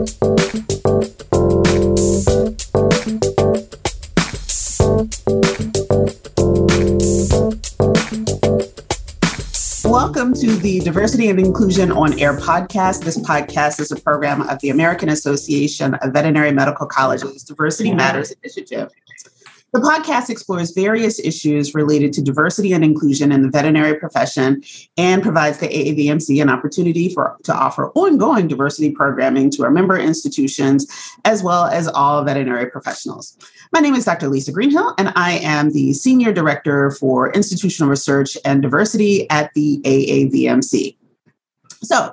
Welcome to the Diversity and Inclusion on Air podcast. This podcast is a program of the American Association of Veterinary Medical Colleges Diversity Matters Initiative. The podcast explores various issues related to diversity and inclusion in the veterinary profession and provides the AAVMC an opportunity for to offer ongoing diversity programming to our member institutions as well as all veterinary professionals. My name is Dr. Lisa Greenhill, and I am the Senior Director for Institutional Research and Diversity at the AAVMC. So,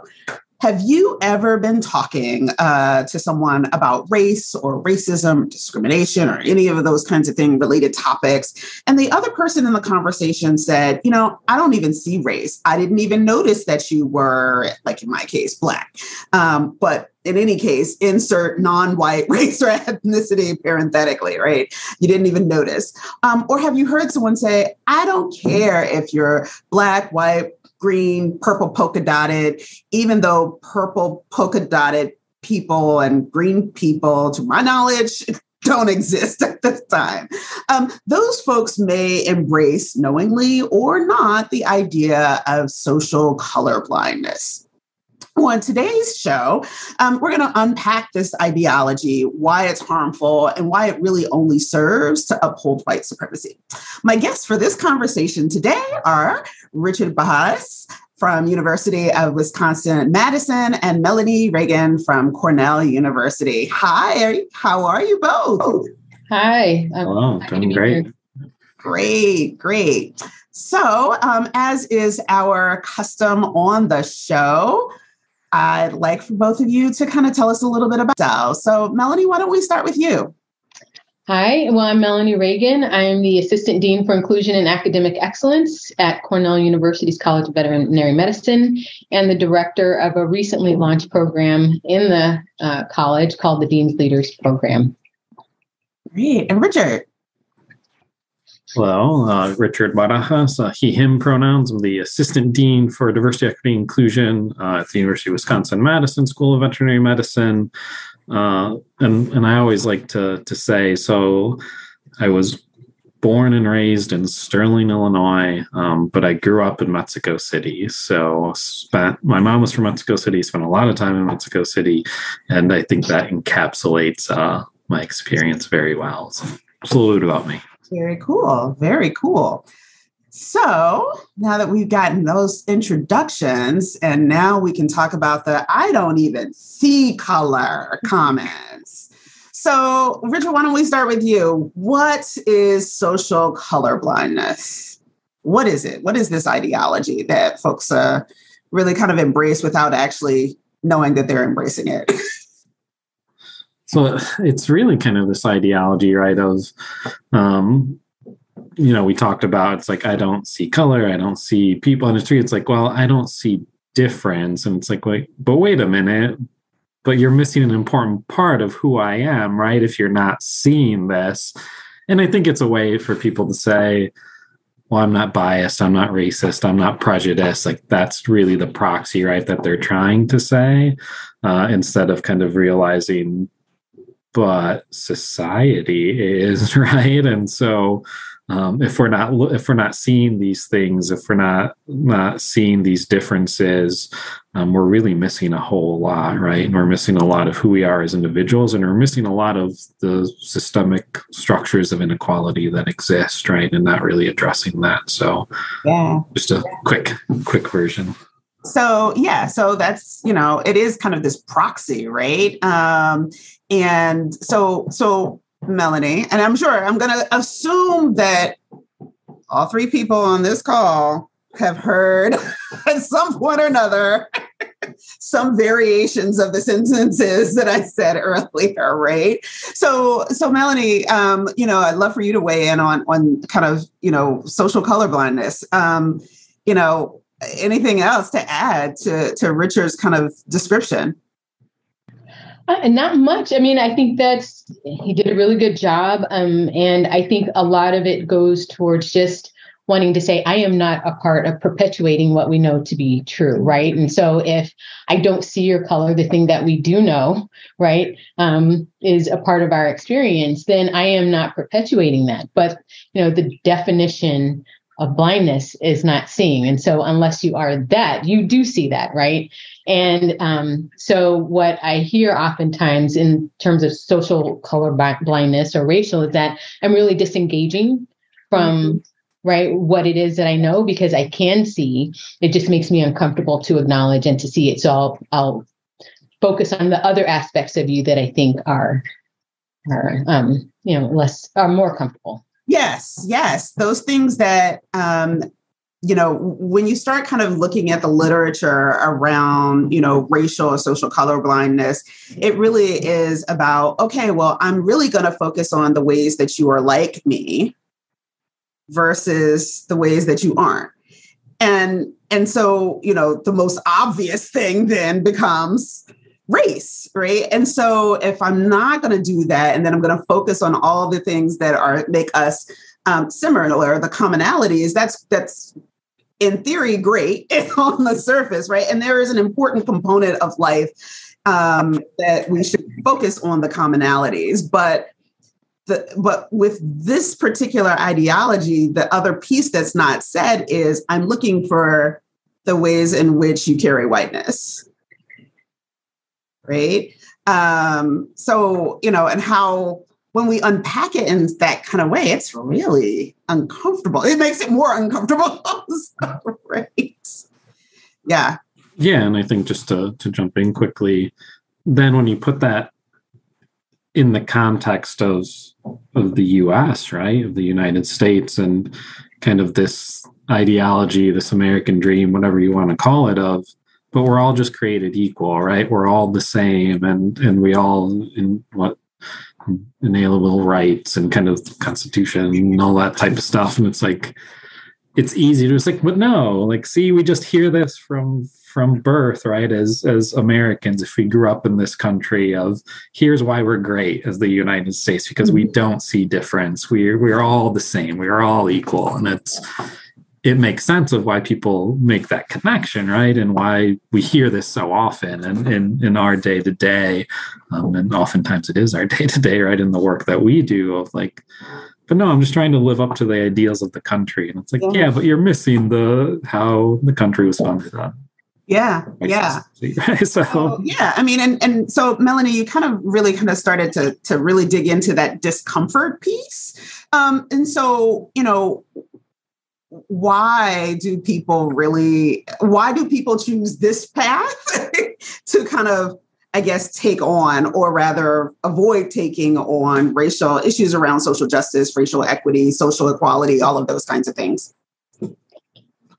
have you ever been talking uh, to someone about race or racism, discrimination, or any of those kinds of thing related topics? And the other person in the conversation said, You know, I don't even see race. I didn't even notice that you were, like in my case, Black. Um, but in any case, insert non white race or ethnicity parenthetically, right? You didn't even notice. Um, or have you heard someone say, I don't care if you're Black, white, green, purple polka dotted, even though purple polka dotted people and green people, to my knowledge, don't exist at this time. Um, those folks may embrace knowingly or not the idea of social color blindness. On today's show, um, we're going to unpack this ideology, why it's harmful, and why it really only serves to uphold white supremacy. My guests for this conversation today are Richard Barajas from University of Wisconsin Madison and Melanie Reagan from Cornell University. Hi, how are you both? Hi. Hello, doing great. Great, great. So, um, as is our custom on the show, I'd like for both of you to kind of tell us a little bit about yourself. So, Melanie, why don't we start with you? Hi, well, I'm Melanie Reagan. I am the Assistant Dean for Inclusion and Academic Excellence at Cornell University's College of Veterinary Medicine and the director of a recently launched program in the uh, college called the Dean's Leaders Program. Great. And Richard? Well, uh, Richard Barajas, uh, he, him pronouns. I'm the assistant dean for diversity, equity, inclusion uh, at the University of Wisconsin Madison School of Veterinary Medicine. Uh, and and I always like to to say, so I was born and raised in Sterling, Illinois, um, but I grew up in Mexico City. So spent my mom was from Mexico City, spent a lot of time in Mexico City, and I think that encapsulates uh, my experience very well. So, just a little bit about me. Very cool. Very cool. So now that we've gotten those introductions, and now we can talk about the I don't even see color comments. So, Richard, why don't we start with you? What is social color blindness? What is it? What is this ideology that folks uh, really kind of embrace without actually knowing that they're embracing it? So it's really kind of this ideology, right? Of, um, you know, we talked about it's like, I don't see color, I don't see people on the street. It's like, well, I don't see difference. And it's like, wait, but wait a minute. But you're missing an important part of who I am, right? If you're not seeing this. And I think it's a way for people to say, well, I'm not biased, I'm not racist, I'm not prejudiced. Like that's really the proxy, right? That they're trying to say, uh, instead of kind of realizing but society is right? And so um, if we're not if we're not seeing these things if we're not not seeing these differences um, we're really missing a whole lot right? And we're missing a lot of who we are as individuals and we're missing a lot of the systemic structures of inequality that exist right? And not really addressing that. So yeah. just a quick quick version. So yeah so that's you know it is kind of this proxy right? Um and so so melanie and i'm sure i'm going to assume that all three people on this call have heard at some point or another some variations of the sentences that I said earlier, right? So, so Melanie, um, you know, I'd love for you to weigh in on on kind of you know social colorblindness. Um, you know, anything else to add to to Richard's kind of description? Uh, not much. I mean, I think that's he did a really good job, um, and I think a lot of it goes towards just wanting to say, I am not a part of perpetuating what we know to be true, right? And so if I don't see your color, the thing that we do know, right, um, is a part of our experience, then I am not perpetuating that. But, you know, the definition of blindness is not seeing. And so unless you are that, you do see that, right? And um, so what I hear oftentimes in terms of social color blindness or racial is that I'm really disengaging from mm-hmm. right what it is that I know because I can see. It just makes me uncomfortable to acknowledge and to see it. So I'll I'll focus on the other aspects of you that I think are are um, you know less are more comfortable. Yes, yes. Those things that, um, you know, when you start kind of looking at the literature around, you know, racial or social color blindness, it really is about, okay, well, I'm really going to focus on the ways that you are like me versus the ways that you aren't. And and so, you know, the most obvious thing then becomes race, right? And so if I'm not going to do that, and then I'm going to focus on all the things that are make us um, similar, the commonalities, that's that's in theory great on the surface, right? And there is an important component of life um, that we should focus on the commonalities, but. The, but with this particular ideology, the other piece that's not said is I'm looking for the ways in which you carry whiteness right? Um, so, you know, and how when we unpack it in that kind of way, it's really uncomfortable. It makes it more uncomfortable. right. Yeah. Yeah. And I think just to, to jump in quickly, then when you put that in the context of of the US, right? Of the United States and kind of this ideology, this American dream, whatever you want to call it, of but we're all just created equal, right? We're all the same, and and we all in what inalienable rights and kind of constitution and all that type of stuff. And it's like it's easy to just like, but no, like see, we just hear this from from birth, right? As as Americans, if we grew up in this country of here's why we're great as the United States, because we mm-hmm. don't see difference. We're we're all the same, we're all equal. And it's it makes sense of why people make that connection, right? And why we hear this so often and in, in our day to day. And oftentimes it is our day to day, right? In the work that we do of like, but no, I'm just trying to live up to the ideals of the country. And it's like, yeah, yeah but you're missing the how the country was founded on. Yeah, yeah. so, so, yeah, I mean, and and so Melanie, you kind of really kind of started to to really dig into that discomfort piece. Um, and so, you know, why do people really why do people choose this path to kind of i guess take on or rather avoid taking on racial issues around social justice racial equity social equality all of those kinds of things?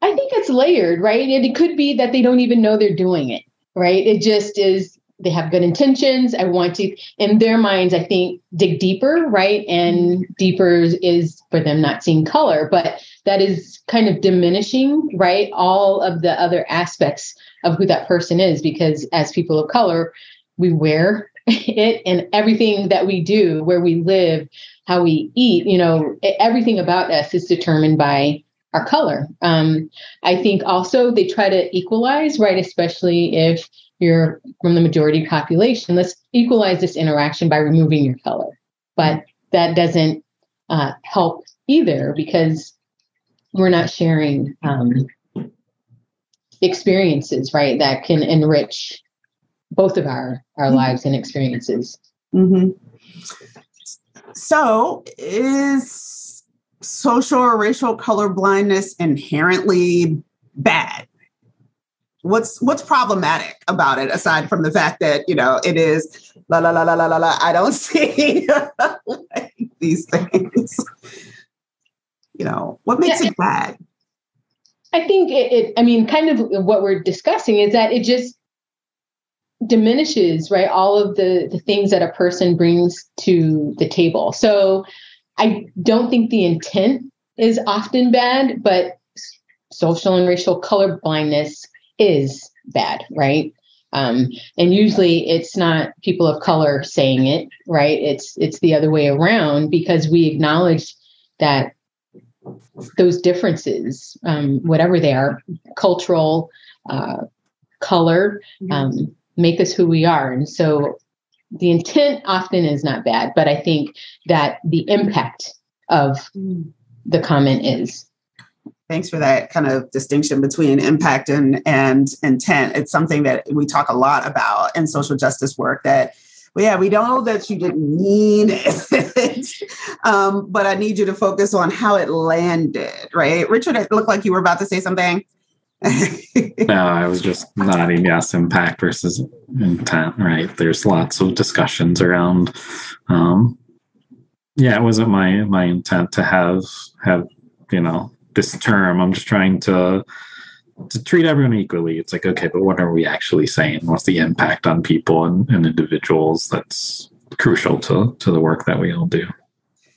I think it's layered right? And it could be that they don't even know they're doing it right? It just is they have good intentions. I want to in their minds i think dig deeper right? And mm-hmm. deeper is for them not seeing color but that is kind of diminishing, right? All of the other aspects of who that person is, because as people of color, we wear it and everything that we do, where we live, how we eat, you know, everything about us is determined by our color. Um, I think also they try to equalize, right? Especially if you're from the majority population, let's equalize this interaction by removing your color. But that doesn't uh, help either because we're not sharing um, experiences, right? That can enrich both of our our mm-hmm. lives and experiences. Mm-hmm. So, is social or racial color blindness inherently bad? What's what's problematic about it aside from the fact that you know it is la la la la la la la I don't see these things you know what makes yeah, it bad? I think it, it, i mean kind of what we're discussing is that it just diminishes right all of the the things that a person brings to the table. So i don't think the intent is often bad but social and racial color blindness is bad right? Um, and usually it's not people of color saying it right? It's it's the other way around because we acknowledge that those differences, um, whatever they are, cultural, uh, color, mm-hmm. um, make us who we are. And so the intent often is not bad, but I think that the impact of mm. the comment is. Thanks for that kind of distinction between impact and, and intent. It's something that we talk a lot about in social justice work that yeah, we know that you didn't mean it, um, but I need you to focus on how it landed, right? Richard, it looked like you were about to say something. no, I was just nodding yes, impact versus intent, right? There's lots of discussions around um yeah, it wasn't my my intent to have have, you know, this term. I'm just trying to to treat everyone equally. It's like, okay, but what are we actually saying? What's the impact on people and, and individuals that's crucial to to the work that we all do?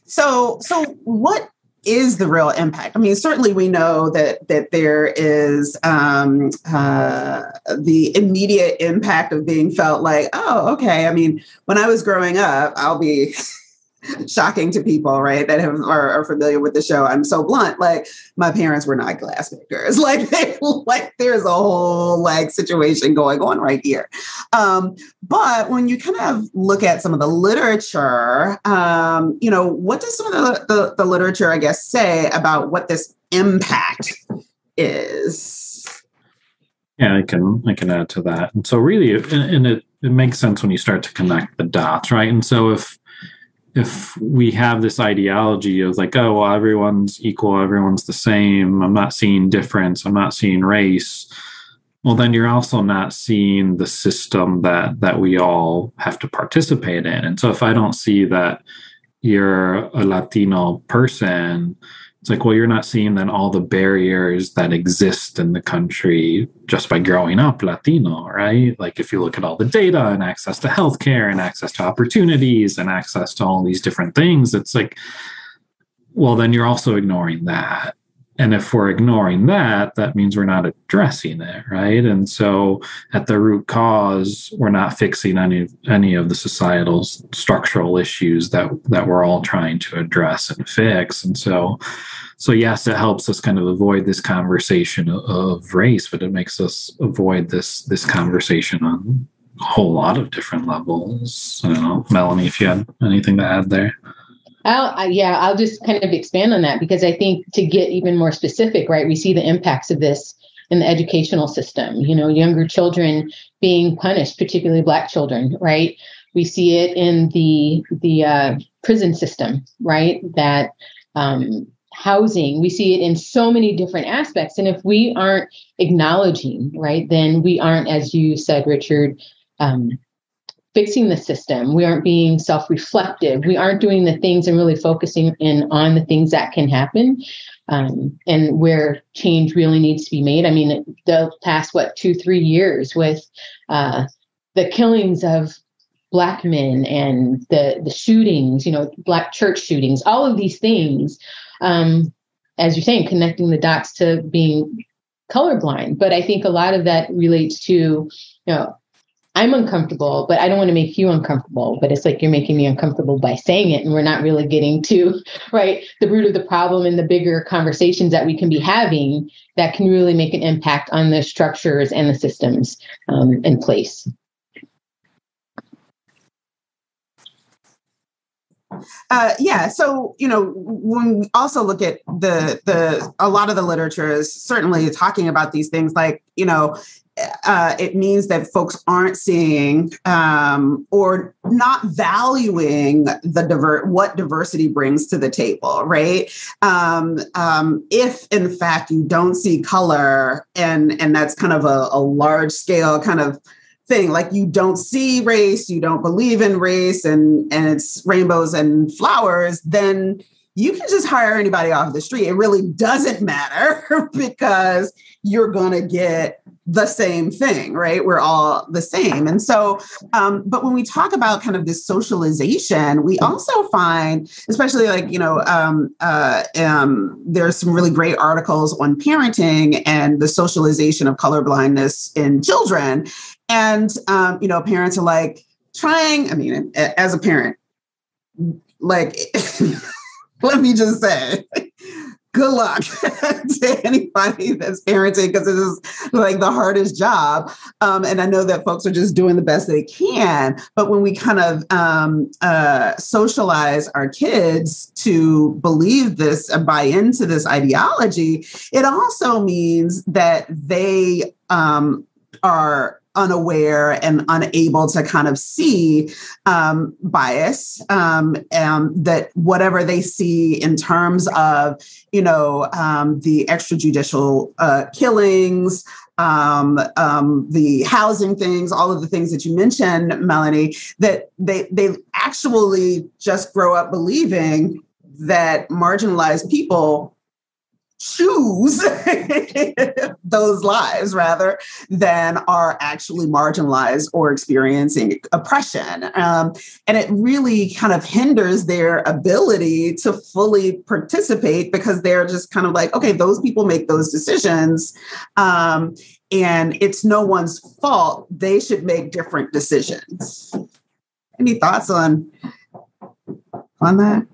So so what is the real impact? I mean, certainly we know that that there is um, uh, the immediate impact of being felt like, oh, okay. I mean, when I was growing up, I'll be shocking to people, right, that have are, are, familiar with the show. I'm so blunt. Like my parents were not glass makers. Like they, like there's a whole like situation going on right here. Um, but when you kind of look at some of the literature, um, you know, what does some of the, the, the literature, I guess, say about what this impact is? Yeah, I can I can add to that. And so really, and it it makes sense when you start to connect the dots, right? And so if if we have this ideology of like, oh, well, everyone's equal, everyone's the same, I'm not seeing difference, I'm not seeing race, well, then you're also not seeing the system that that we all have to participate in. And so if I don't see that you're a Latino person, it's like, well, you're not seeing then all the barriers that exist in the country just by growing up Latino, right? Like if you look at all the data and access to healthcare and access to opportunities and access to all these different things, it's like, well, then you're also ignoring that and if we're ignoring that that means we're not addressing it right? And so at the root cause we're not fixing any any of the societal structural issues that that we're all trying to address and fix. And so so yes it helps us kind of avoid this conversation of race but it makes us avoid this this conversation on a whole lot of different levels. I don't know melanie if you had anything to add there I'll, yeah, I'll just kind of expand on that because I think to get even more specific, right, we see the impacts of this in the educational system. You know, younger children being punished, particularly Black children, right? We see it in the the uh, prison system, right? That um, housing, we see it in so many different aspects. And if we aren't acknowledging, right, then we aren't, as you said, Richard, um, fixing the system. We aren't being self reflective. We aren't doing the things and really focusing in on the things that can happen um, and where change really needs to be made. I mean, the past, what, two, three years with uh, the killings of black men and the the shootings you know black church shootings all of these things um as you're saying connecting the dots to being colorblind but i think a lot of that relates to you know I'm uncomfortable, but I don't want to make you uncomfortable. But it's like you're making me uncomfortable by saying it, and we're not really getting to right the root of the problem and the bigger conversations that we can be having that can really make an impact on the structures and the systems um, in place. Uh, yeah, so you know, when we also look at the the a lot of the literature is certainly talking about these things, like you know, uh, it means that folks aren't seeing um, or not valuing the diver- what diversity brings to the table, right? Um, um, if in fact you don't see color, and and that's kind of a, a large scale kind of thing, like you don't see race, you don't believe in race, and and it's rainbows and flowers, then you can just hire anybody off the street. It really doesn't matter because you're going to get the same thing, right? We're all the same. And so, um, but when we talk about kind of this socialization, we also find, especially like, you know, um, uh, um, there's some really great articles on parenting and the socialization of colorblindness in children. And, um, you know, parents are like trying, I mean, as a parent, like, let me just say, good luck to anybody that's parenting because it is like the hardest job. Um, and I know that folks are just doing the best they can. But when we kind of um, uh, socialize our kids to believe this and buy into this ideology, it also means that they um, are unaware and unable to kind of see um, bias um, and that whatever they see in terms of you know um, the extrajudicial uh, killings um, um, the housing things all of the things that you mentioned melanie that they they actually just grow up believing that marginalized people choose those lives rather than are actually marginalized or experiencing oppression. Um, and it really kind of hinders their ability to fully participate because they're just kind of like, okay, those people make those decisions. Um, and it's no one's fault. They should make different decisions. Any thoughts on on that?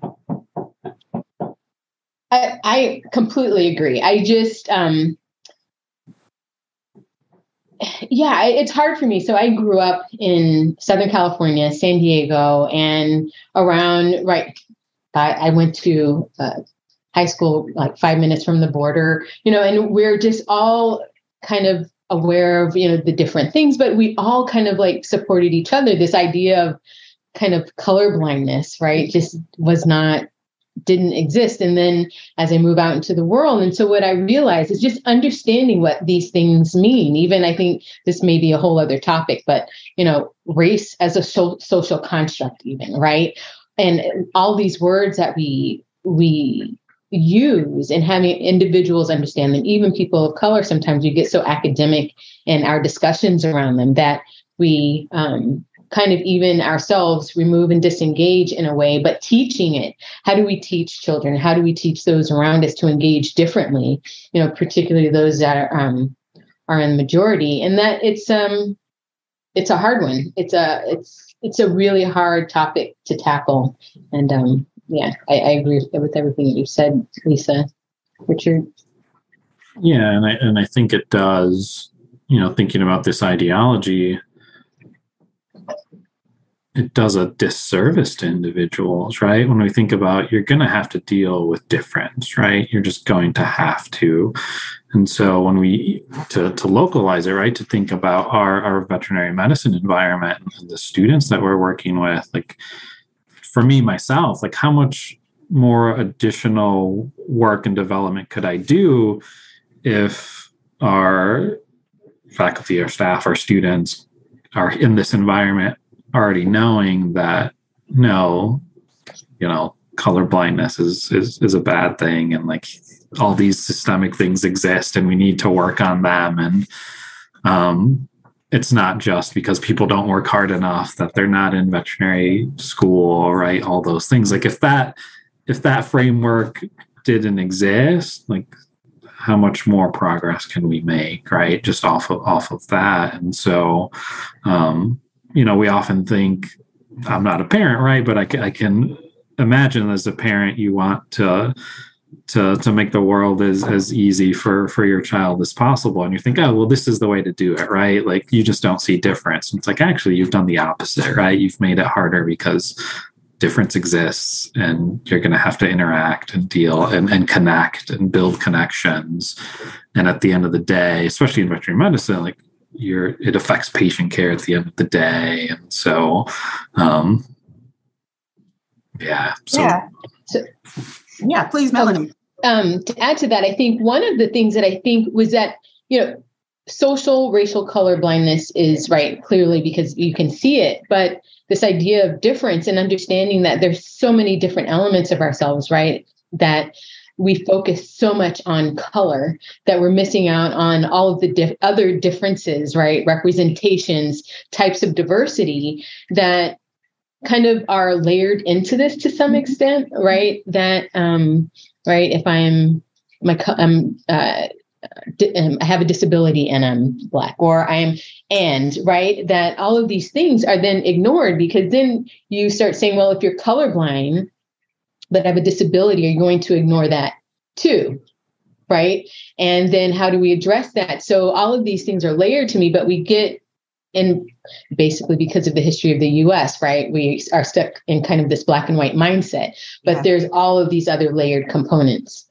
I, I completely agree. I just, um, yeah, it's hard for me. So I grew up in Southern California, San Diego, and around, right, I, went to uh, high school like five minutes from the border, you know, and we're just all kind of aware of, you know, the different things, but we all kind of like supported each other. This idea of kind of color blindness, right, just was not didn't exist. And then as I move out into the world, and so what I realize is just understanding what these things mean. Even I think this may be a whole other topic, but you know, race as a so- social construct, even right, and all these words that we we use and having individuals understand them even people of color sometimes we get so academic in our discussions around them that we um, kind of even ourselves remove and disengage in a way, but teaching it. How do we teach children? How do we teach those around us to engage differently? You know, particularly those that are um, are in the majority, and that it's um it's a hard one. It's a it's it's a really hard topic to tackle, and um yeah, I, I agree with everything that you said, Lisa. Richard. Yeah, and I and I think it does. You know, thinking about this ideology, it does a disservice to individuals, right? When we think about you're going to have to deal with difference, right? You're just going to have to. And so when we to to localize it, right, to think about our our veterinary medicine environment and the students that we're working with, like for me myself, like how much more additional work and development could I do if our faculty or staff or students are in this environment already knowing that no, you know, color blindness is is is a bad thing and like all these systemic things exist and we need to work on them. And um it's not just because people don't work hard enough that they're not in veterinary school right? All those things. Like if that if that framework didn't exist like how much more progress can we make right? Just off of off of that. And so um you know, we often think I'm not a parent, right? But I, I can imagine as a parent, you want to to to make the world as as easy for for your child as possible. And you think oh well this is the way to do it right? Like you just don't see difference. And it's like actually you've done the opposite right? You've made it harder because difference exists and you're going to have to interact and deal and, and connect and build connections. And at the end of the day especially in veterinary medicine like you're it affects patient care at the end of the day and so um yeah so. Yeah, so, yeah please melanie. um to add to that i think one of the things that i think was that you know social racial color blindness is right clearly because you can see it but this idea of difference and understanding that there's so many different elements of ourselves right that we focus so much on color that we're missing out on all of the dif- other differences, right? Representations, types of diversity that kind of are layered into this to some mm-hmm. extent, right? That, um, right, if I'm my, I'm, uh, um, I have a disability and I'm black, or I am, and right, that all of these things are then ignored because then you start saying, well, if you're colorblind, but have a disability, are you going to ignore that too right and then how do we address that so all of these things are layered to me but we get and basically because of the history of the US, right? We are stuck in kind of this black and white mindset, but yeah. there's all of these other layered components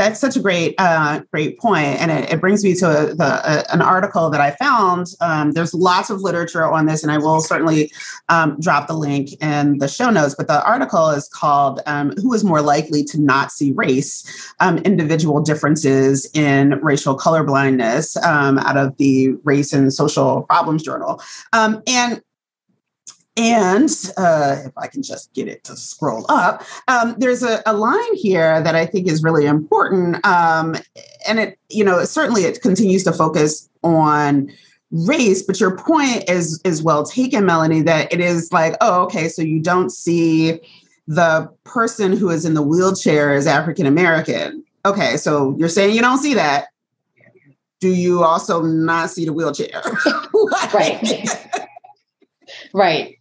that's such a great uh, great point and it, it brings me to a, the, a, an article that i found. Um, there's lots of literature on this and i will certainly um, drop the link in the show notes but the article is called um, who is more likely to not see race? Um, individual differences in racial colorblindness um, out of the race and social problems journal. Um, and and uh, if I can just get it to scroll up, um, there's a, a, line here that I think is really important. Um, and it, you know, certainly it continues to focus on race, but your point is is well taken, Melanie, that it is like, oh, okay, so you don't see the person who is in the wheelchair as African American. Okay, so you're saying you don't see that. Do you also not see the wheelchair? right. right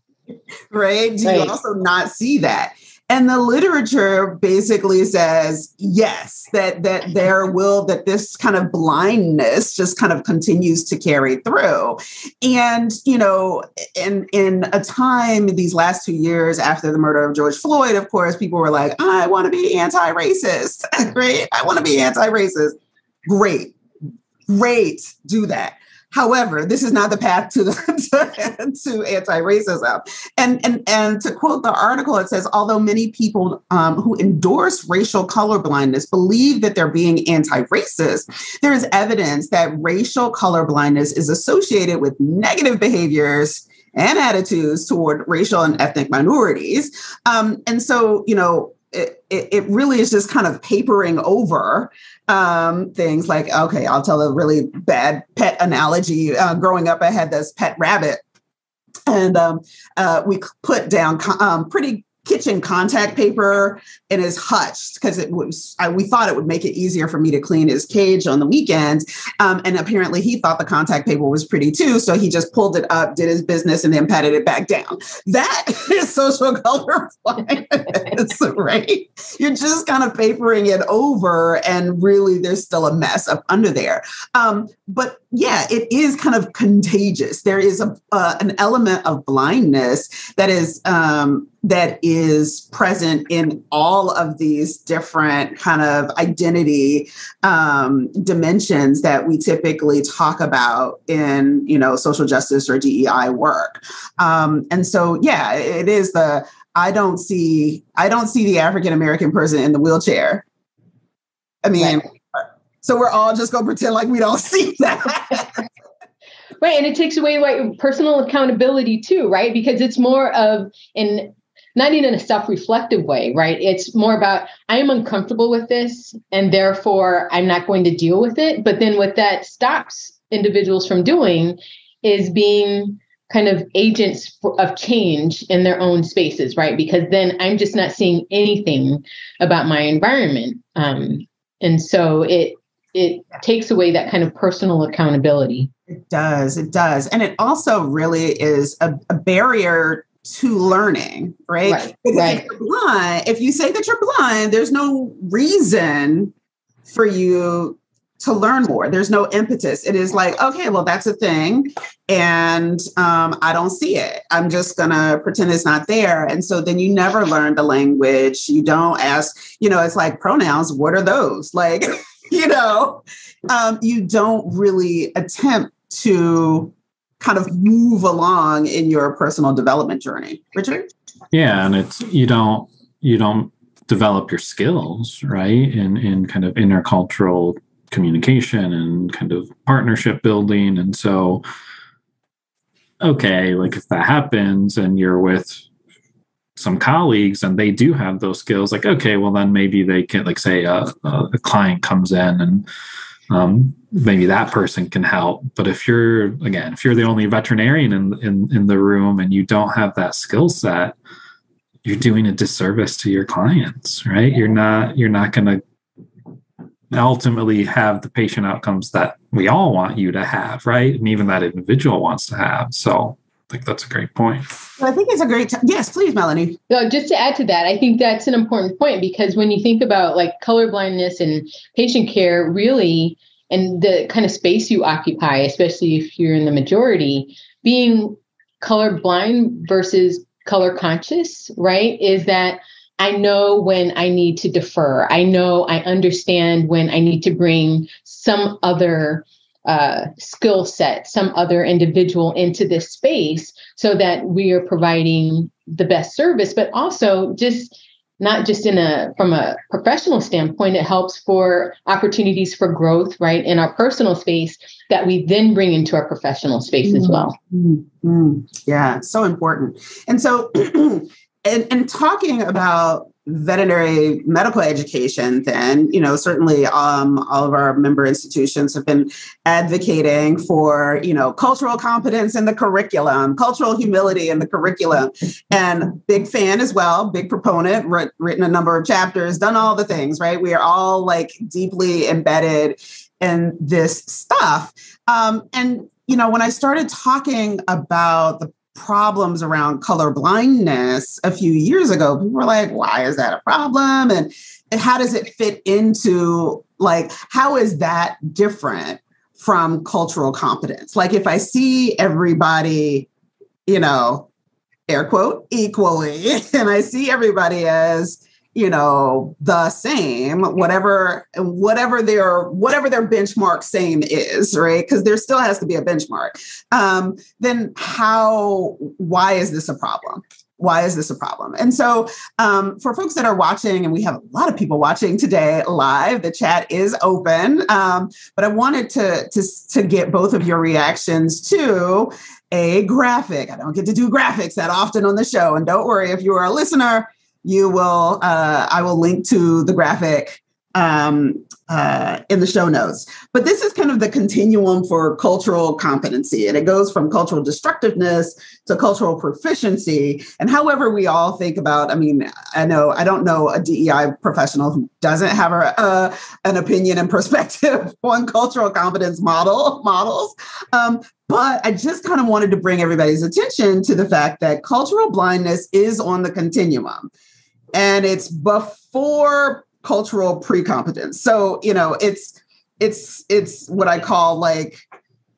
right? Do right. you also not see that? And the literature basically says yes, that that there will that this kind of blindness just kind of continues to carry through. And you know, in in a time these last two years after the murder of George Floyd, of course, people were like, I want to be anti-racist. Great. I want to be anti-racist. Great. Great. Do that. However, this is not the path to the, to, to, anti-racism. And, and and to quote the article, it says, although many people um, who endorse racial colorblindness believe that they're being anti-racist, there is evidence that racial colorblindness is associated with negative behaviors and attitudes toward racial and ethnic minorities. Um, and so, you know, it, it, really is just kind of papering over um, things like, okay, I'll tell a really bad pet analogy. Uh, growing up, I had this pet rabbit, and um, uh, we put down um, pretty kitchen contact paper in his hutch because it was I, we thought it would make it easier for me to clean his cage on the weekends um, and apparently he thought the contact paper was pretty too so he just pulled it up did his business and then patted it back down. That is social color right? You're just kind of papering it over and really there's still a mess up under there. Um, but yeah it is kind of contagious there is a uh, an element of blindness that is um, that is present in all of these different kind of identity um, dimensions that we typically talk about in you know social justice or DEI work. Um, and so yeah, it is the I don't see I don't see the African American person in the wheelchair. I mean, right. So we're all just gonna pretend like we don't see that. right and it takes away like personal accountability too right because it's more of an not even in a self-reflective way, right? It's more about I am uncomfortable with this and therefore I'm not going to deal with it. But then what that stops individuals from doing is being kind of agents of change in their own spaces, right? Because then I'm just not seeing anything about my environment. Um, and so it it takes away that kind of personal accountability. It does. It does. And it also really is a, a barrier to learning, right? right right. If you're blind, if you say that you're blind, there's no reason for you to learn more. There's no impetus. It is like, okay, well, that's a thing. And um, I don't see it. I'm just going to pretend it's not there. And so then you never learn the language. You don't ask, you know, it's like pronouns. What are those? Like, you know, um, you don't really attempt to kind of move along in your personal development journey. Richard? Yeah, and it's you don't you don't develop your skills, right? In in kind of intercultural communication and kind of partnership building. And so okay, like if that happens and you're with some colleagues and they do have those skills like okay well then maybe they can like say a, a client comes in and um, maybe that person can help. But if you're again, if you're the only veterinarian in in, in the room and you don't have that skill set, you're doing a disservice to your clients, right? You're not you're not going to ultimately have the patient outcomes that we all want you to have, right? And even that individual wants to have. So think that's a great point. I think it's a great time. Yes, please, Melanie. So just to add to that, I think that's an important point because when you think about like color blindness and patient care, really, and the kind of space you occupy, especially if you're in the majority, being color blind versus color conscious, right, is that I know when I need to defer. I know I understand when I need to bring some other uh, skill set, some other individual into this space so that we are providing the best service, but also just not just in a from a professional standpoint it helps for opportunities for growth right in our personal space that we then bring into our professional space mm-hmm. as well mm-hmm. yeah so important and so and, and talking about veterinary medical education then you know certainly um, all of our member institutions have been advocating for you know cultural competence in the curriculum cultural humility in the curriculum. And big fan as well big proponent written a number of chapters done all the things right? We are all like deeply embedded in this stuff. Um, and you know when i started talking about the problems around color blindness a few years ago, people were like, why is that a problem? And, and how does it fit into like, how is that different from cultural competence? Like, if I see everybody, you know, air quote, equally, and I see everybody as, you know the same whatever whatever their whatever their benchmark same is right? Because there still has to be a benchmark. Um, then how why is this a problem? Why is this a problem? And so um, for folks that are watching and we have a lot of people watching today live the chat is open um, but i wanted to, to to get both of your reactions to a graphic. I don't get to do graphics that often on the show and don't worry if you are a listener you will uh, i will link to the graphic um, uh, in the show notes. But this is kind of the continuum for cultural competency and it goes from cultural destructiveness to cultural proficiency. And however we all think about i mean i know i don't know a dei professional who doesn't have a, an opinion and perspective on cultural competence model models. Um, but I just kind of wanted to bring everybody's attention to the fact that cultural blindness is on the continuum and it's before cultural pre-competence. So, you know, it's it's it's what I call like,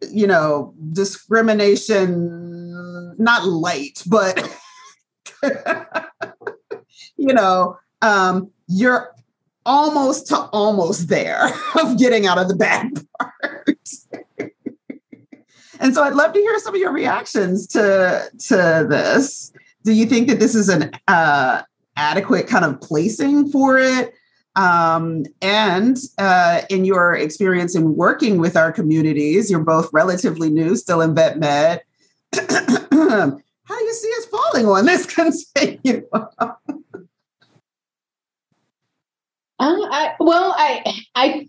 you know, discrimination not light, but you know, um, you're almost to almost there of getting out of the bad part. and so I'd love to hear some of your reactions to to this. Do you think that this is an uh, adequate kind of placing for it? Um, and uh, in your experience in working with our communities, you're both relatively new, still in vet med. How do you see us falling on this continuum? Uh, I, well, I, I,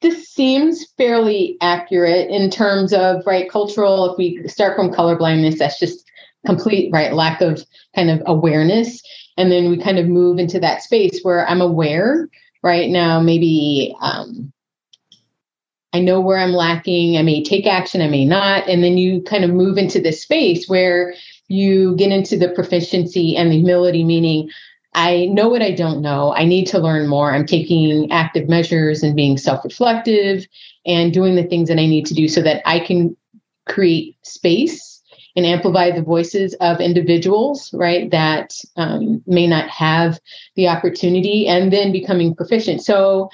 this seems fairly accurate in terms of right cultural. If we start from color blindness, that's just complete right lack of kind of awareness and then we kind of move into that space where i'm aware right now maybe um, i know where i'm lacking i may take action i may not. And then you kind of move into this space where you get into the proficiency and the humility meaning i know what i don't know. I need to learn more. I'm taking active measures and being self-reflective and doing the things that i need to do so that i can create space and amplify the voices of individuals, right, that um, may not have the opportunity and then becoming proficient. So,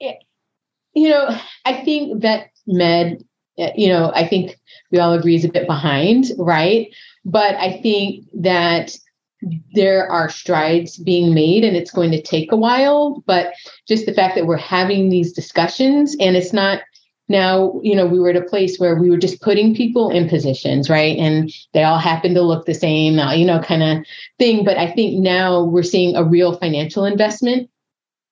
you know, I think that med, you know, I think we all agree is a bit behind, right? But I think that there are strides being made and it's going to take a while but just the fact that we're having these discussions and it's not now you know we were at a place where we were just putting people in positions right? And they all happen to look the same uh, you know kind of thing. But i think now we're seeing a real financial investment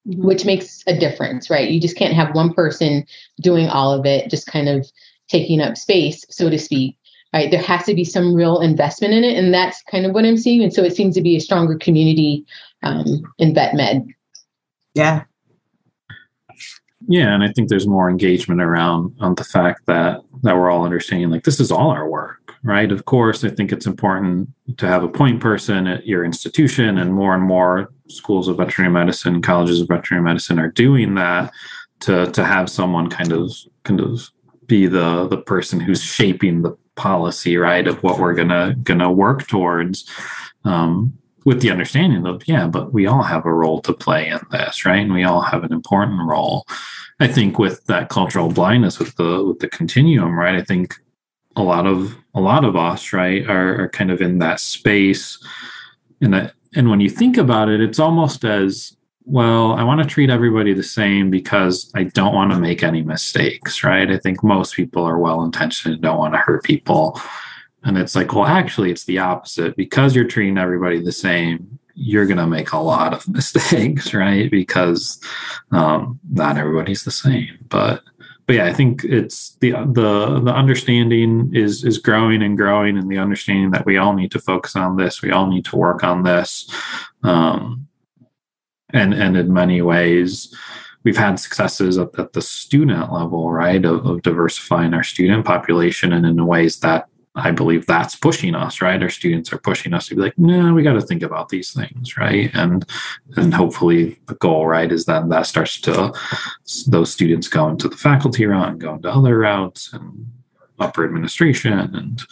mm-hmm. which makes a difference right? You just can't have one person doing all of it just kind of taking up space so to speak right? There has to be some real investment in it and that's kind of what i'm seeing. And so it seems to be a stronger community um, in vet med. Yeah yeah, and I think there's more engagement around on the fact that that we're all understanding like this is all our work. right? Of course, I think it's important to have a point person at your institution, and more and more schools of veterinary medicine, colleges of veterinary medicine are doing that to to have someone kind of kind of be the the person who's shaping the policy, right, of what we're gonna gonna work towards. Um, with the understanding of yeah but we all have a role to play in this right? And we all have an important role. I think with that cultural blindness with the with the continuum right i think a lot of a lot of us right are, are kind of in that space. And that and when you think about it it's almost as well i want to treat everybody the same because i don't want to make any mistakes right? I think most people are well intentioned and don't want to hurt people and it's like, well, actually, it's the opposite. Because you're treating everybody the same, you're going to make a lot of mistakes, right? Because um, not everybody's the same. But but yeah, I think it's the the the understanding is is growing and growing, and the understanding that we all need to focus on this. We all need to work on this. Um, and and in many ways, we've had successes at, at the student level, right, of, of diversifying our student population, and in ways that I believe that's pushing us, right? Our students are pushing us to be like, no, we got to think about these things, right? And and hopefully the goal, right, is then that starts to those students go into the faculty route and go into other routes and upper administration and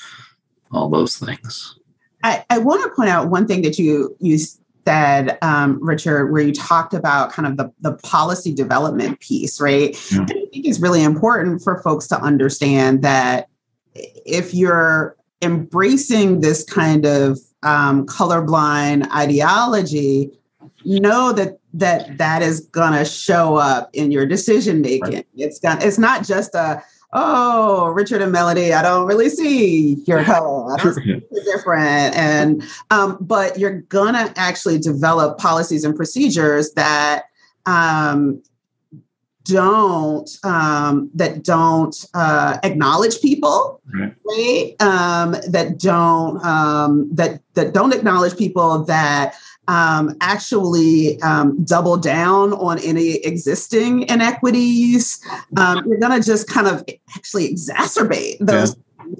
all those things. I, I want to point out one thing that you you said, um, Richard, where you talked about kind of the, the policy development piece, right? Yeah. I think it's really important for folks to understand that if you're embracing this kind of um, colorblind ideology, know that that that is going to show up in your decision making. Right. It's gonna, it's not just a oh Richard and Melody, I don't really see your color. It's different, and um, but you're gonna actually develop policies and procedures that um, don't um, that don't uh, acknowledge people, right? right? Um, that don't um, that that don't acknowledge people that um, actually um, double down on any existing inequities. Um, you're going to just kind of actually exacerbate those.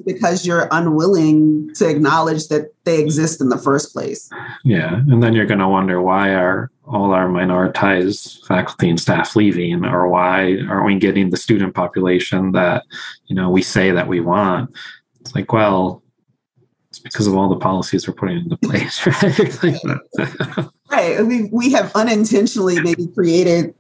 Yeah because you're unwilling to acknowledge that they exist in the first place. Yeah, and then you're going to wonder why are all our minoritized faculty and staff leaving, or why aren't we getting the student population that you know we say that we want? It's like, well, it's because of all the policies we're putting into place, right? right. We we have unintentionally maybe created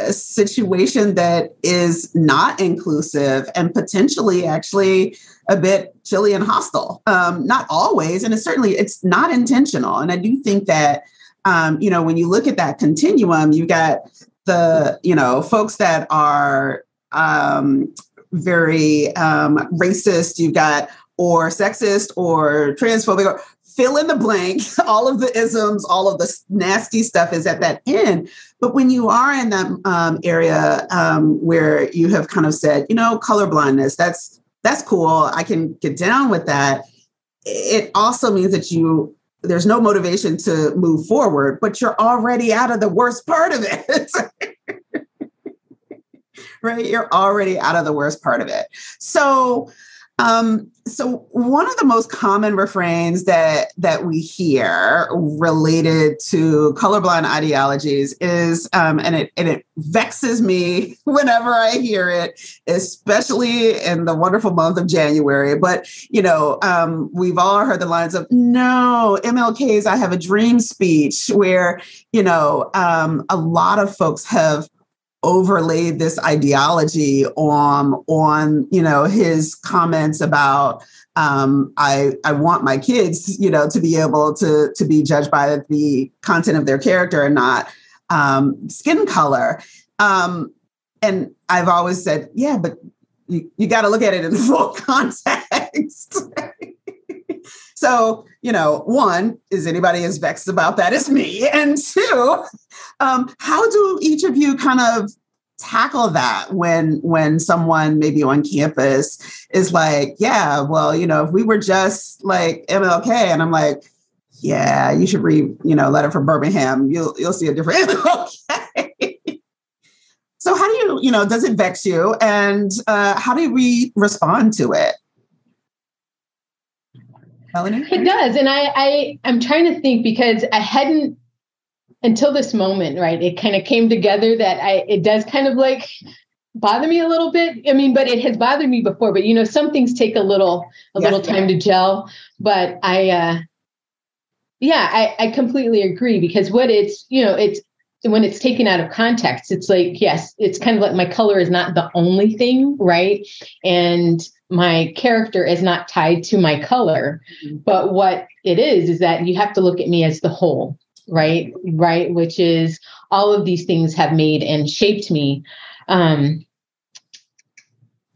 a situation that is not inclusive and potentially actually a bit chilly and hostile. Um, not always, and it's certainly it's not intentional. And I do think that um, you know when you look at that continuum, you've got the you know folks that are um, very um, racist. You've got or sexist or transphobic or fill in the blank. All of the isms, all of the nasty stuff is at that end. But when you are in that um, area um, where you have kind of said, you know, colorblindness, that's that's cool. I can get down with that. It also means that you there's no motivation to move forward, but you're already out of the worst part of it. right? You're already out of the worst part of it. So um, so one of the most common refrains that that we hear related to colorblind ideologies is, um, and it and it vexes me whenever I hear it, especially in the wonderful month of January. But you know, um, we've all heard the lines of "No, MLK's I Have a Dream" speech, where you know um, a lot of folks have overlaid this ideology on on you know his comments about um, I I want my kids you know to be able to to be judged by the content of their character and not um, skin color. Um, and I've always said, yeah, but you, you got to look at it in full context. so, you know, one, is anybody as vexed about that as me? And two, um, how do each of you kind of tackle that when when someone maybe on campus is like, yeah, well, you know, if we were just like MLK, and I'm like, yeah, you should read, you know, letter from Birmingham. You'll you'll see a different MLK. so how do you, you know, does it vex you, and uh, how do we respond to it? Melanie? It does. And I, I I'm trying to think because I hadn't until this moment, right? It kind of came together that I it does kind of like bother me a little bit. I mean, but it has bothered me before. But you know, some things take a little a little time to gel. But I uh yeah, I, I completely agree because what it's, you know, it's when it's taken out of context, it's like, yes, it's kind of like my color is not the only thing, right? And my character is not tied to my color. Mm-hmm. But what it is, is that you have to look at me as the whole, right? Right. Which is all of these things have made and shaped me. Um,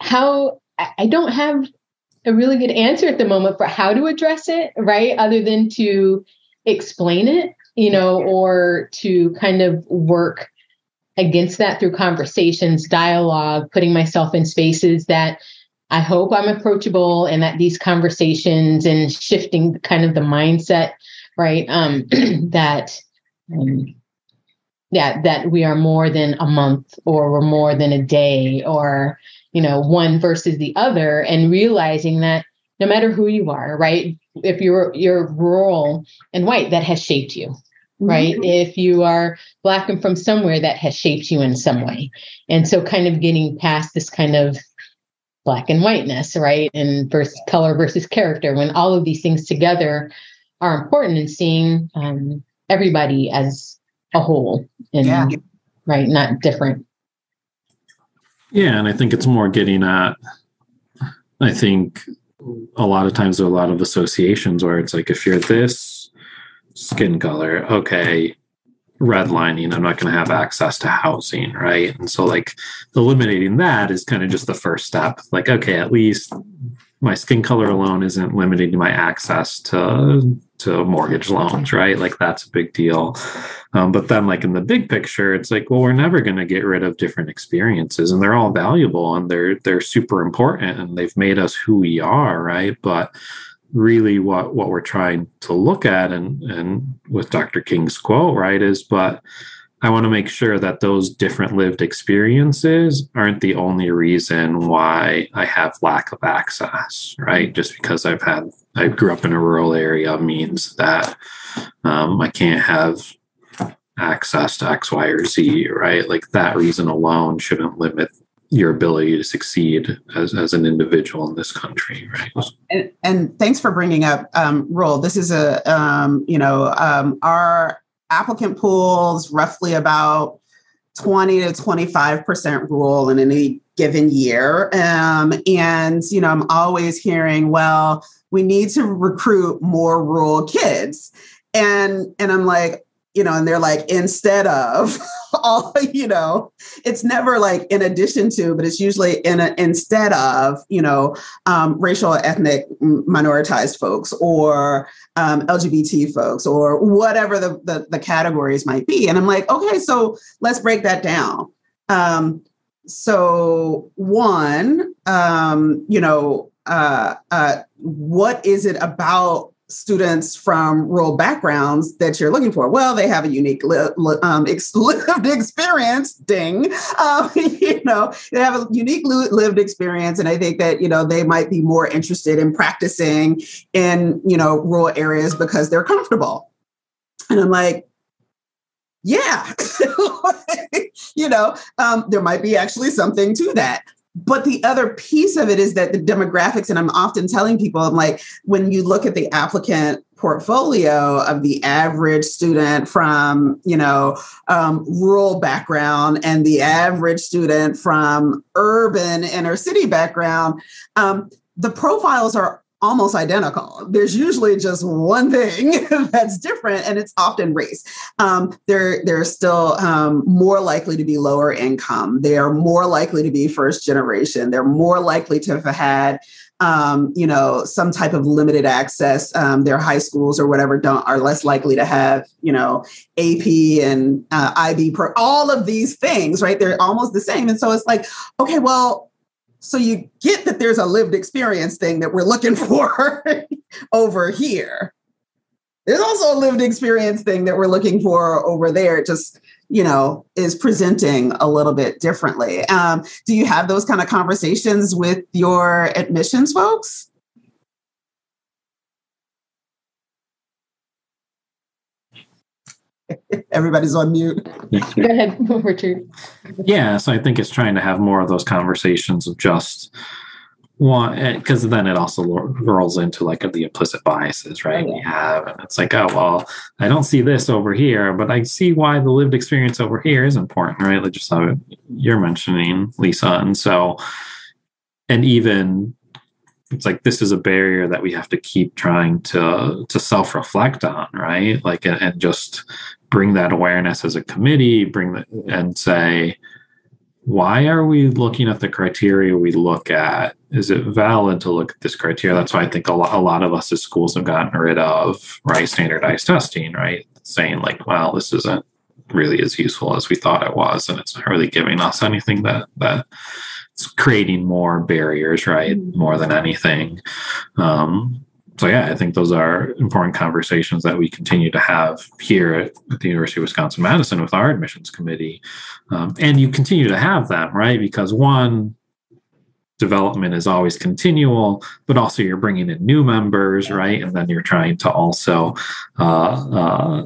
how I don't have a really good answer at the moment for how to address it, right? Other than to explain it you know, or to kind of work against that through conversations, dialogue, putting myself in spaces that I hope I'm approachable and that these conversations and shifting kind of the mindset, right? Um, that, um, yeah, that we are more than a month or we're more than a day or, you know, one versus the other and realizing that no matter who you are, right? If you're you're rural and white, that has shaped you, right? Mm-hmm. If you are black and from somewhere, that has shaped you in some way. And so, kind of getting past this kind of black and whiteness, right? And versus color versus character, when all of these things together are important and seeing um, everybody as a whole and yeah. right, not different. Yeah, and I think it's more getting at. I think a lot of times there are a lot of associations where it's like if you're this skin color, okay, redlining, I'm not going to have access to housing, right? And so, like, eliminating that is kind of just the first step. Like, okay, at least my skin color alone isn't limiting my access to to mortgage loans, right? Like, that's a big deal. Um, but then, like in the big picture, it's like, well, we're never going to get rid of different experiences, and they're all valuable and they're they're super important, and they've made us who we are, right? But really what what we're trying to look at and and with Dr. King's quote right is but I want to make sure that those different lived experiences aren't the only reason why I have lack of access, right? Just because I've had, I grew up in a rural area means that um, I can't have access to X, Y, or Z, right? Like that reason alone shouldn't limit your ability to succeed as, as an individual in this country right and, and thanks for bringing up um, role this is a um, you know um, our applicant pools roughly about 20 to 25 percent rural in any given year. Um, and you know i'm always hearing well we need to recruit more rural kids. And and i'm like you know, and they're like, instead of all, you know, it's never like in addition to, but it's usually in a, instead of, you know, um, racial, ethnic, minoritized folks or um, LGBT folks or whatever the, the, the categories might be. And I'm like, okay, so let's break that down. Um, so one, um, you know, uh, uh, what is it about students from rural backgrounds that you're looking for? Well, they have a unique li- li- um, ex- lived experience. Ding, um, you know, they have a unique li- lived experience, and I think that you know they might be more interested in practicing in you know rural areas because they're comfortable. And I'm like, yeah, you know, um, there might be actually something to that but the other piece of it is that the demographics and i'm often telling people i'm like when you look at the applicant portfolio of the average student from you know um, rural background and the average student from urban inner city background um, the profiles are almost identical. There's usually just one thing that's different, and it's often race. Um, they're they're still um, more likely to be lower income. They are more likely to be first generation. They're more likely to have had um, you know, some type of limited access. Um, their high schools or whatever don't are less likely to have, you know, AP and uh, IB pro. All of these things, right? They're almost the same, and so it's like, okay, well, so you get that there's a lived experience thing that we're looking for over here. There's also a lived experience thing that we're looking for over there. It just, you know, is presenting a little bit differently. Um, do you have those kind of conversations with your admissions folks? Everybody's on mute. Go ahead, Richard. Yeah, so I think it's trying to have more of those conversations of just one eh, because then it also rolls into like the implicit biases right oh, yeah. you have and it's like oh well i don't see this over here but i see why the lived experience over here is important right like just how you're mentioning lisa and so and even it's like this is a barrier that we have to keep trying to to self-reflect on right like and, and just bring that awareness as a committee bring that and say why are we looking at the criteria we look at? Is it valid to look at this criteria? That's why I think a lot, a lot of us as schools have gotten rid of right standardized testing, right? Saying like, well, this isn't really as useful as we thought it was, and it's not really giving us anything that that it's creating more barriers, right? Mm-hmm. More than anything. Um, so yeah, I think those are important conversations that we continue to have here at, at the University of Wisconsin Madison with our admissions committee, um, and you continue to have them, right? Because one, development is always continual, but also you're bringing in new members, right? And then you're trying to also uh, uh,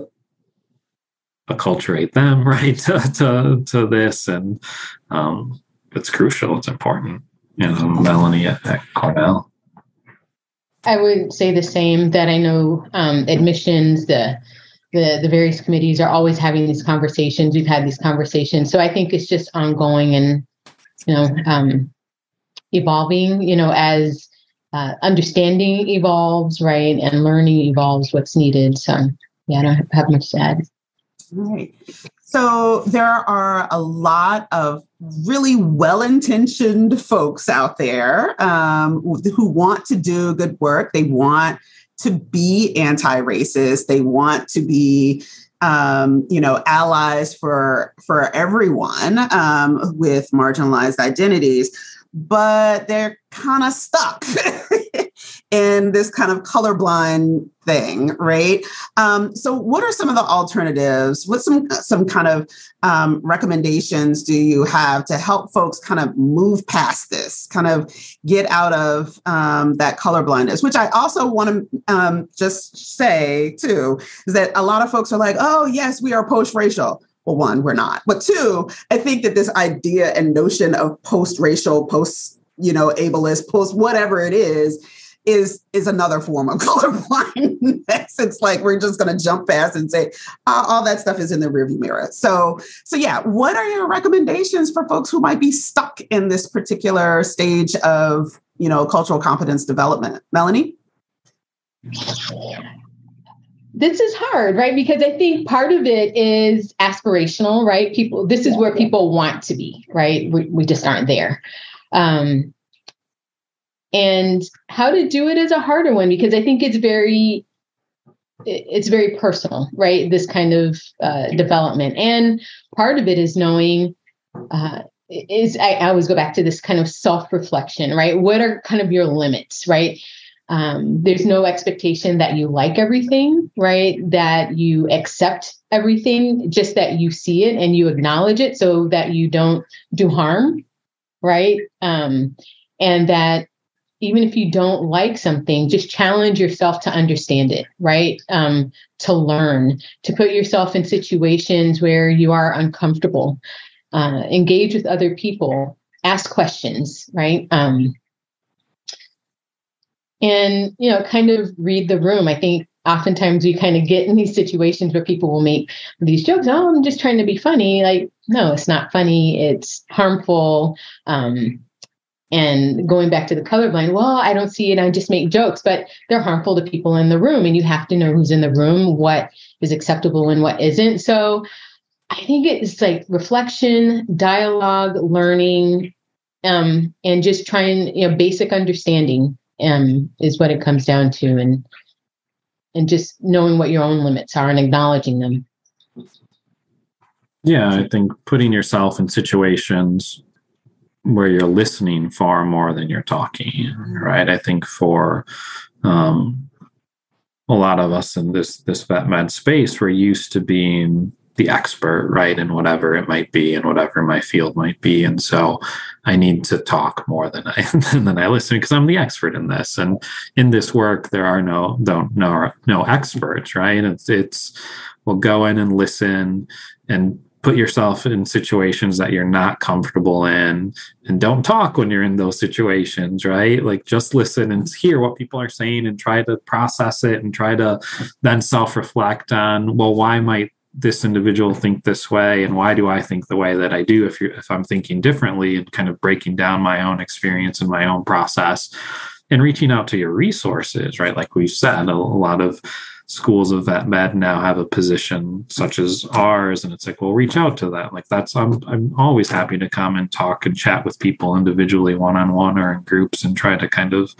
acculturate them, right, to to, to this, and um, it's crucial. It's important. You know, Melanie at, at Cornell. I would say the same that I know um, admissions, the, the the various committees are always having these conversations. We've had these conversations, so I think it's just ongoing and you know um, evolving. You know, as uh, understanding evolves, right, and learning evolves, what's needed. So yeah, I don't have much to add. All right. So there are a lot of really well intentioned folks out there um, who want to do good work. They want to be anti racist, they want to be um, you know, allies for for everyone um, with marginalized identities, but they're kind of stuck in this kind of colorblind thing, right? Um, so, what are some of the alternatives? What some some kind of um, recommendations do you have to help folks kind of move past this, kind of get out of um, that colorblindness? Which I also want to um, just say too is that a lot of folks are like, "Oh, yes, we are post-racial." Well, one, we're not. But two, I think that this idea and notion of post-racial, post, you know, ableist, post whatever it is, is is another form of colorblindness. it's like we're just going to jump past and say oh, all that stuff is in the rearview mirror. So so yeah, what are your recommendations for folks who might be stuck in this particular stage of you know cultural competence development, Melanie? This is hard, right? Because I think part of it is aspirational, right? People, this is where people want to be, right? We, we just aren't there. Um, and how to do it is a harder one because i think it's very it's very personal right this kind of uh, development and part of it is knowing uh, is I, I, always go back to this kind of self-reflection right what are kind of your limits right um, there's no expectation that you like everything right that you accept everything just that you see it and you acknowledge it so that you don't do harm right um, and that even if you don't like something, just challenge yourself to understand it, right? Um, to learn, to put yourself in situations where you are uncomfortable, uh, engage with other people, ask questions, right? Um, and, you know, kind of read the room. I think oftentimes we kind of get in these situations where people will make these jokes. Oh, I'm just trying to be funny. Like, no, it's not funny. It's harmful. Um, and going back to the colorblind, well, I don't see it. I just make jokes, but they're harmful to people in the room. And you have to know who's in the room, what is acceptable and what isn't. So I think it's like reflection, dialogue, learning, um, and just trying, you know, basic understanding um, is what it comes down to. And and just knowing what your own limits are and acknowledging them. Yeah, I think putting yourself in situations where you're listening far more than you're talking right i think for um, a lot of us in this this vet med space we're used to being the expert, right, in whatever it might be, and whatever my field might be. And so I need to talk more than I than I listen because I'm the expert in this. And in this work, there are no don't no no experts, right? It's it's we'll go in and listen and put yourself in situations that you're not comfortable in and don't talk when you're in those situations right like just listen and hear what people are saying and try to process it and try to then self-reflect on well why might this individual think this way and why do i think the way that i do if you if i'm thinking differently and kind of breaking down my own experience and my own process and reaching out to your resources right? Like we've said a, a lot of schools of vet med now have a position such as ours and it's like well reach out to that like that's i'm i'm always happy to come and talk and chat with people individually one-on-one or in groups and try to kind of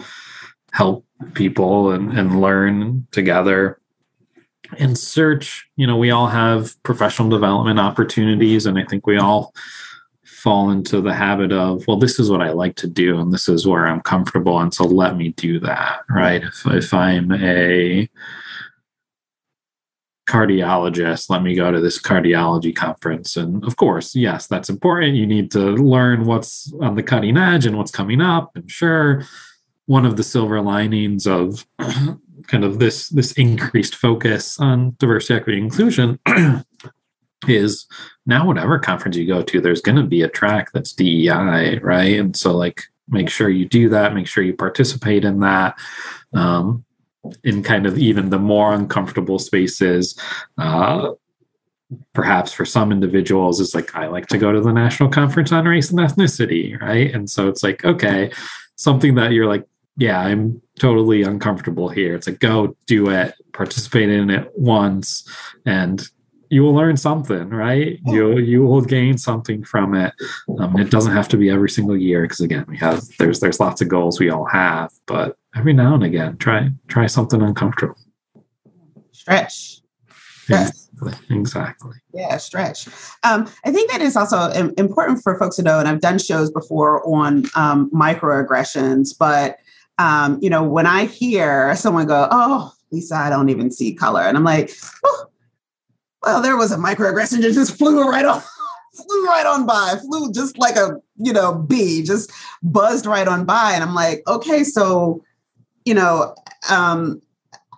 help people and, and learn together and search you know we all have professional development opportunities and i think we all fall into the habit of well this is what i like to do and this is where i'm comfortable and so let me do that right? If, if i'm a cardiologist let me go to this cardiology conference and of course yes that's important. You need to learn what's on the cutting edge and what's coming up and sure one of the silver linings of kind of this this increased focus on diversity equity inclusion is now whatever conference you go to there's going to be a track that's dei right and so like make sure you do that make sure you participate in that um, in kind of even the more uncomfortable spaces. Uh, perhaps for some individuals, is like, I like to go to the National Conference on Race and Ethnicity, right? And so it's like, okay, something that you're like, yeah, I'm totally uncomfortable here. It's like, go do it, participate in it once, and you will learn something, right? You you will gain something from it. Um, it doesn't have to be every single year because again, we have there's there's lots of goals we all have, but every now and again, try try something uncomfortable. Stretch. Exactly. exactly. Yeah, stretch. Um, I think that is also important for folks to know, and I've done shows before on um, microaggressions, but um, you know, when I hear someone go, "Oh, Lisa, I don't even see color," and I'm like, oh, well, there was a microaggression that just flew right on, flew right on by, flew just like a, you know, bee, just buzzed right on by. And I'm like, okay, so, you know, um,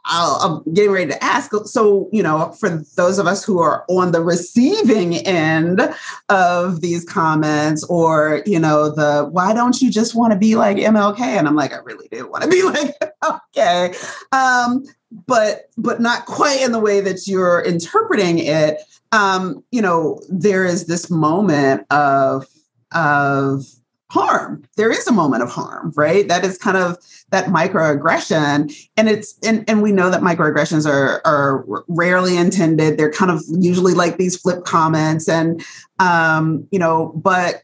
i am getting ready to ask. So, you know, for those of us who are on the receiving end of these comments, or, you know, the why don't you just want to be like MLK? And I'm like, I really do want to be like, okay. Um, but but not quite in the way that you're interpreting it um you know there is this moment of of harm. There is a moment of harm right? That is kind of that microaggression. And it's and, and we know that microaggressions are are rarely intended. They're kind of usually like these flip comments and um you know but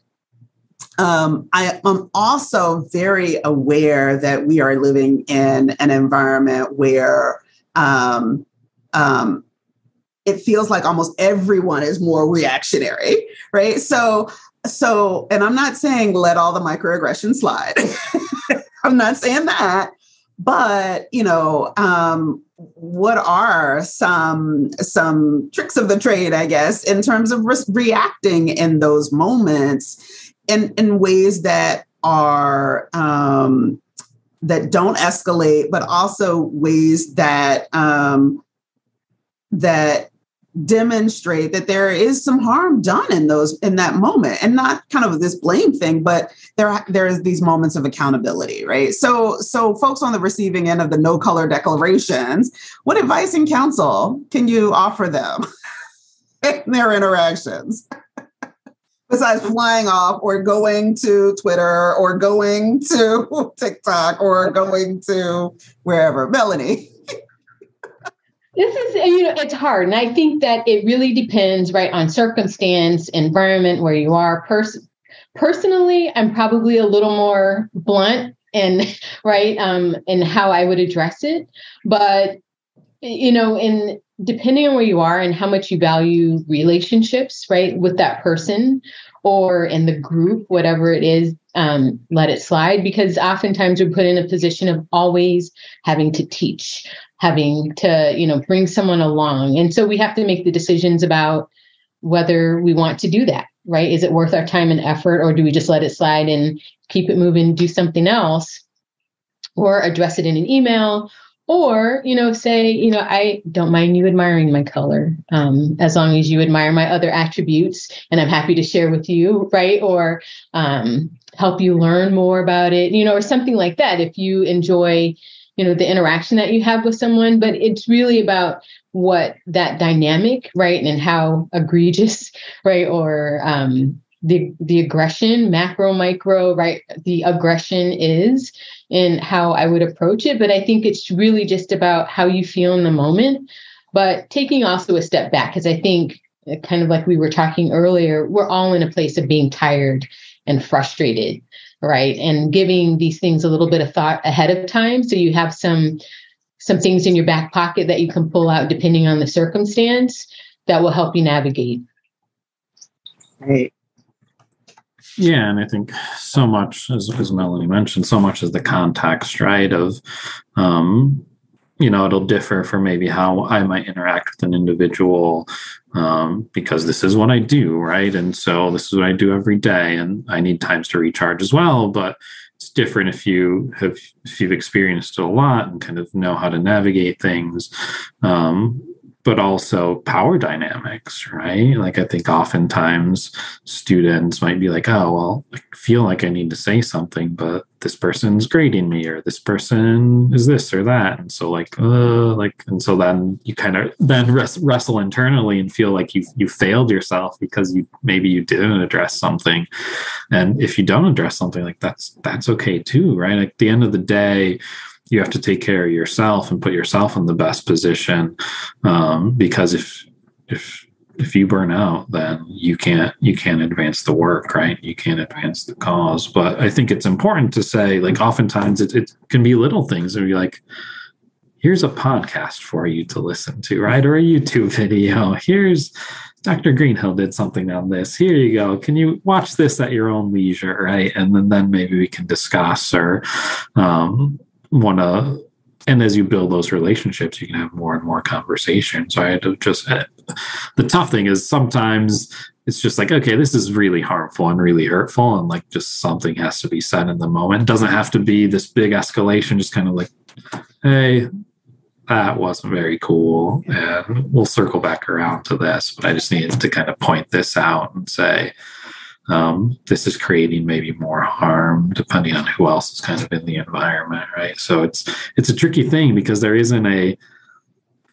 um, I am also very aware that we are living in an environment where um, um, it feels like almost everyone is more reactionary, right? So, so, and I'm not saying let all the microaggressions slide. I'm not saying that, but you know, um, what are some some tricks of the trade, I guess, in terms of re- reacting in those moments? in, in ways that are um, that don't escalate, but also ways that um, that demonstrate that there is some harm done in those in that moment and not kind of this blame thing but there there's these moments of accountability right so so folks on the receiving end of the no color declarations what advice and counsel can you offer them in their interactions besides flying off or going to Twitter or going to TikTok or going to wherever. Melanie. This is you know it's hard and i think that it really depends right on circumstance environment where you are. Pers- personally i'm probably a little more blunt and right um in how i would address it but you know in depending on where you are and how much you value relationships, right, with that person or in the group, whatever it is, um, let it slide because oftentimes we're put in a position of always having to teach, having to, you know, bring someone along. And so we have to make the decisions about whether we want to do that, right? Is it worth our time and effort, or do we just let it slide and keep it moving, do something else, or address it in an email? Or, you know, say, you know, I don't mind you admiring my color um, as long as you admire my other attributes, and I'm happy to share with you, right? Or um, help you learn more about it, you know, or something like that. If you enjoy, you know, the interaction that you have with someone, but it's really about what that dynamic, right, and how egregious, right, or um, the the aggression, macro, micro, right, the aggression is, and how I would approach it. But I think it's really just about how you feel in the moment, but taking also a step back because I think uh, kind of like we were talking earlier, we're all in a place of being tired and frustrated, right? And giving these things a little bit of thought ahead of time so you have some some things in your back pocket that you can pull out depending on the circumstance that will help you navigate. Right. Yeah, and I think so much, as, as Melanie mentioned, so much is the context, right? Of, um, you know, it'll differ for maybe how I might interact with an individual um, because this is what I do, right? And so this is what I do every day, and I need times to recharge as well. But it's different if you have if you've experienced it a lot and kind of know how to navigate things um, but also power dynamics, right? Like I think oftentimes students might be like, oh, well, I feel like I need to say something, but this person's grading me or this person is this or that. And so like, uh, like, and so then you kind of then wrestle internally and feel like you you failed yourself because you maybe you didn't address something. And if you don't address something like that's that's okay too, right? At the end of the day, you have to take care of yourself and put yourself in the best position um, because if if if you burn out then you can't you can't advance the work right? You can't advance the cause. But i think it's important to say like oftentimes it, it can be little things and be like here's a podcast for you to listen to right? Or a youtube video. Here's dr greenhill did something on this. Here you go. Can you watch this at your own leisure? Right? And then then maybe we can discuss or um, want to and as you build those relationships you can have more and more conversations so i had to just uh, the tough thing is sometimes it's just like okay this is really harmful and really hurtful and like just something has to be said in the moment. It doesn't have to be this big escalation just kind of like hey that wasn't very cool and we'll circle back around to this but i just needed to kind of point this out and say um, this is creating maybe more harm depending on who else is kind of in the environment right? So it's it's a tricky thing because there isn't a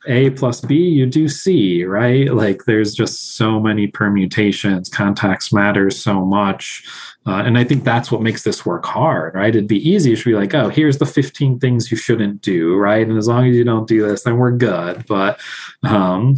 a plus b you do c right? Like there's just so many permutations context matters so much. Uh, and i think that's what makes this work hard right? It'd be easy to be like oh here's the 15 things you shouldn't do right? And as long as you don't do this then we're good. But um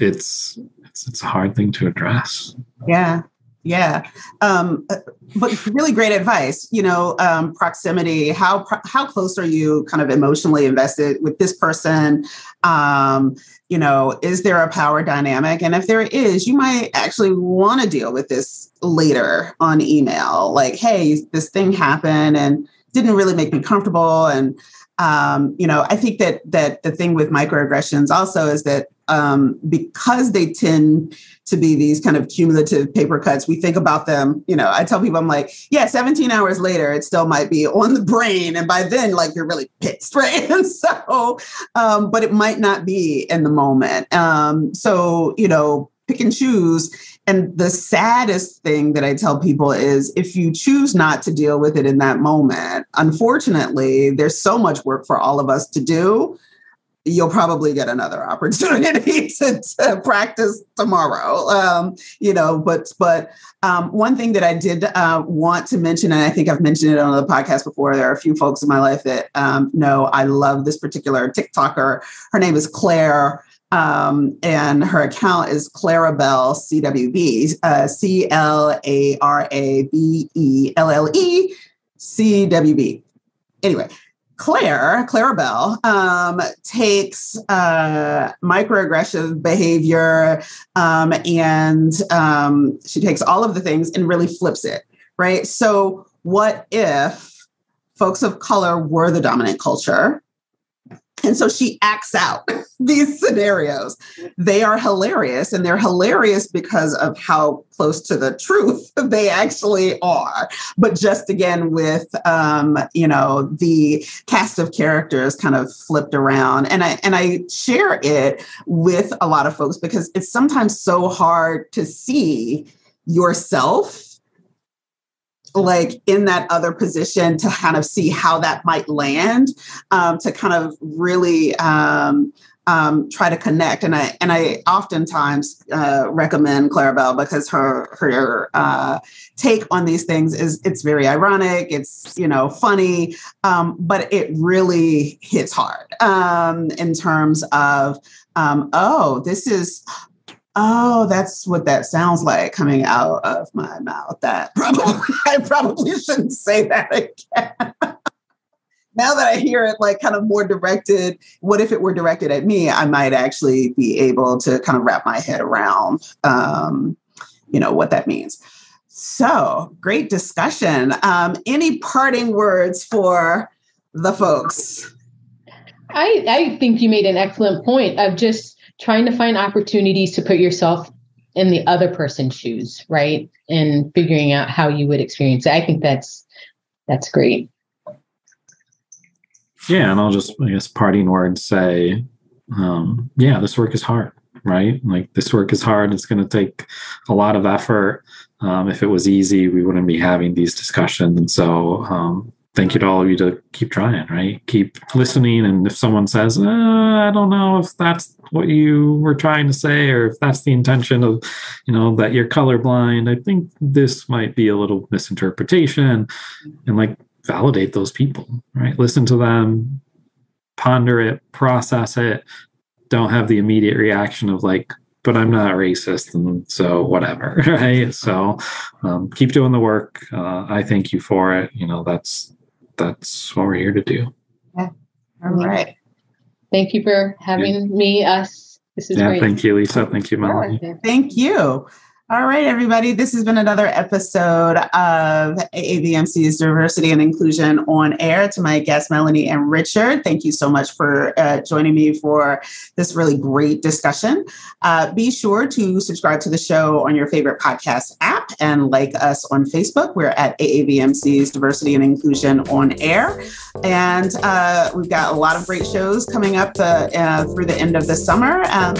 it's it's, it's a hard thing to address. Yeah yeah. Um, uh, but really great advice you know um, proximity. How how close are you kind of emotionally invested with this person? Um, you know is there a power dynamic? And if there is you might actually want to deal with this later on email. Like hey this thing happened and didn't really make me comfortable. And um, you know i think that that the thing with microaggressions also is that um, because they tend to be these kind of cumulative paper cuts. We think about them, you know, I tell people, I'm like, yeah, 17 hours later, it still might be on the brain. And by then, like, you're really pissed, right? And so, um, but it might not be in the moment. Um, so, you know, pick and choose. And the saddest thing that I tell people is if you choose not to deal with it in that moment, unfortunately, there's so much work for all of us to do you'll probably get another opportunity to, to practice tomorrow. Um, you know, but but um, one thing that I did uh, want to mention, and I think I've mentioned it on the podcast before, there are a few folks in my life that um, know I love this particular TikToker. Her name is Claire. Um, and her account is Clarabelle CWB, uh, C L A R A B E L L E C W B. Anyway, Claire, Clarabelle, um, takes uh, microaggressive behavior um, and um, she takes all of the things and really flips it, right? So, what if folks of color were the dominant culture And so she acts out these scenarios. They are hilarious, and they're hilarious because of how close to the truth they actually are. But just again, with um, you know the cast of characters kind of flipped around, and I and I share it with a lot of folks because it's sometimes so hard to see yourself like in that other position to kind of see how that might land um, to kind of really um, um, try to connect. And i and i oftentimes uh, recommend clarabelle because her her uh, take on these things is it's very ironic it's you know funny um, but it really hits hard um, in terms of um, oh this is oh, that's what that sounds like coming out of my mouth. That probably I probably shouldn't say that again. now that I hear it like kind of more directed, what if it were directed at me? I might actually be able to kind of wrap my head around um, you know, what that means. So great discussion. Um, any parting words for the folks? I, I think you made an excellent point of just trying to find opportunities to put yourself in the other person's shoes, right? And figuring out how you would experience it. I think that's that's great. Yeah, and I'll just I guess parting words say, um, yeah, this work is hard, right? Like this work is hard. It's going to take a lot of effort. Um, if it was easy, we wouldn't be having these discussions. And so, um, thank you to all of you to keep trying, right? Keep listening. And if someone says, uh, I don't know if that's what you were trying to say, or if that's the intention of, you know, that you're colorblind, I think this might be a little misinterpretation. And like validate those people, right? Listen to them, ponder it, process it. Don't have the immediate reaction of like, but I'm not racist, and so whatever, right? So um, keep doing the work. Uh, I thank you for it. You know, that's that's what we're here to do. Yeah. All right. Thank you for having yeah. me, us. This is yeah, great. Thank you, Lisa. Thank you, Melanie. Thank you. All right, everybody. This has been another episode of AAVMC's Diversity and Inclusion on Air. To my guests, Melanie and Richard, thank you so much for uh, joining me for this really great discussion. Uh, be sure to subscribe to the show on your favorite podcast app and like us on Facebook. We're at AAVMC's Diversity and Inclusion on Air. And uh, we've got a lot of great shows coming up uh, uh, through the end of the summer. Um,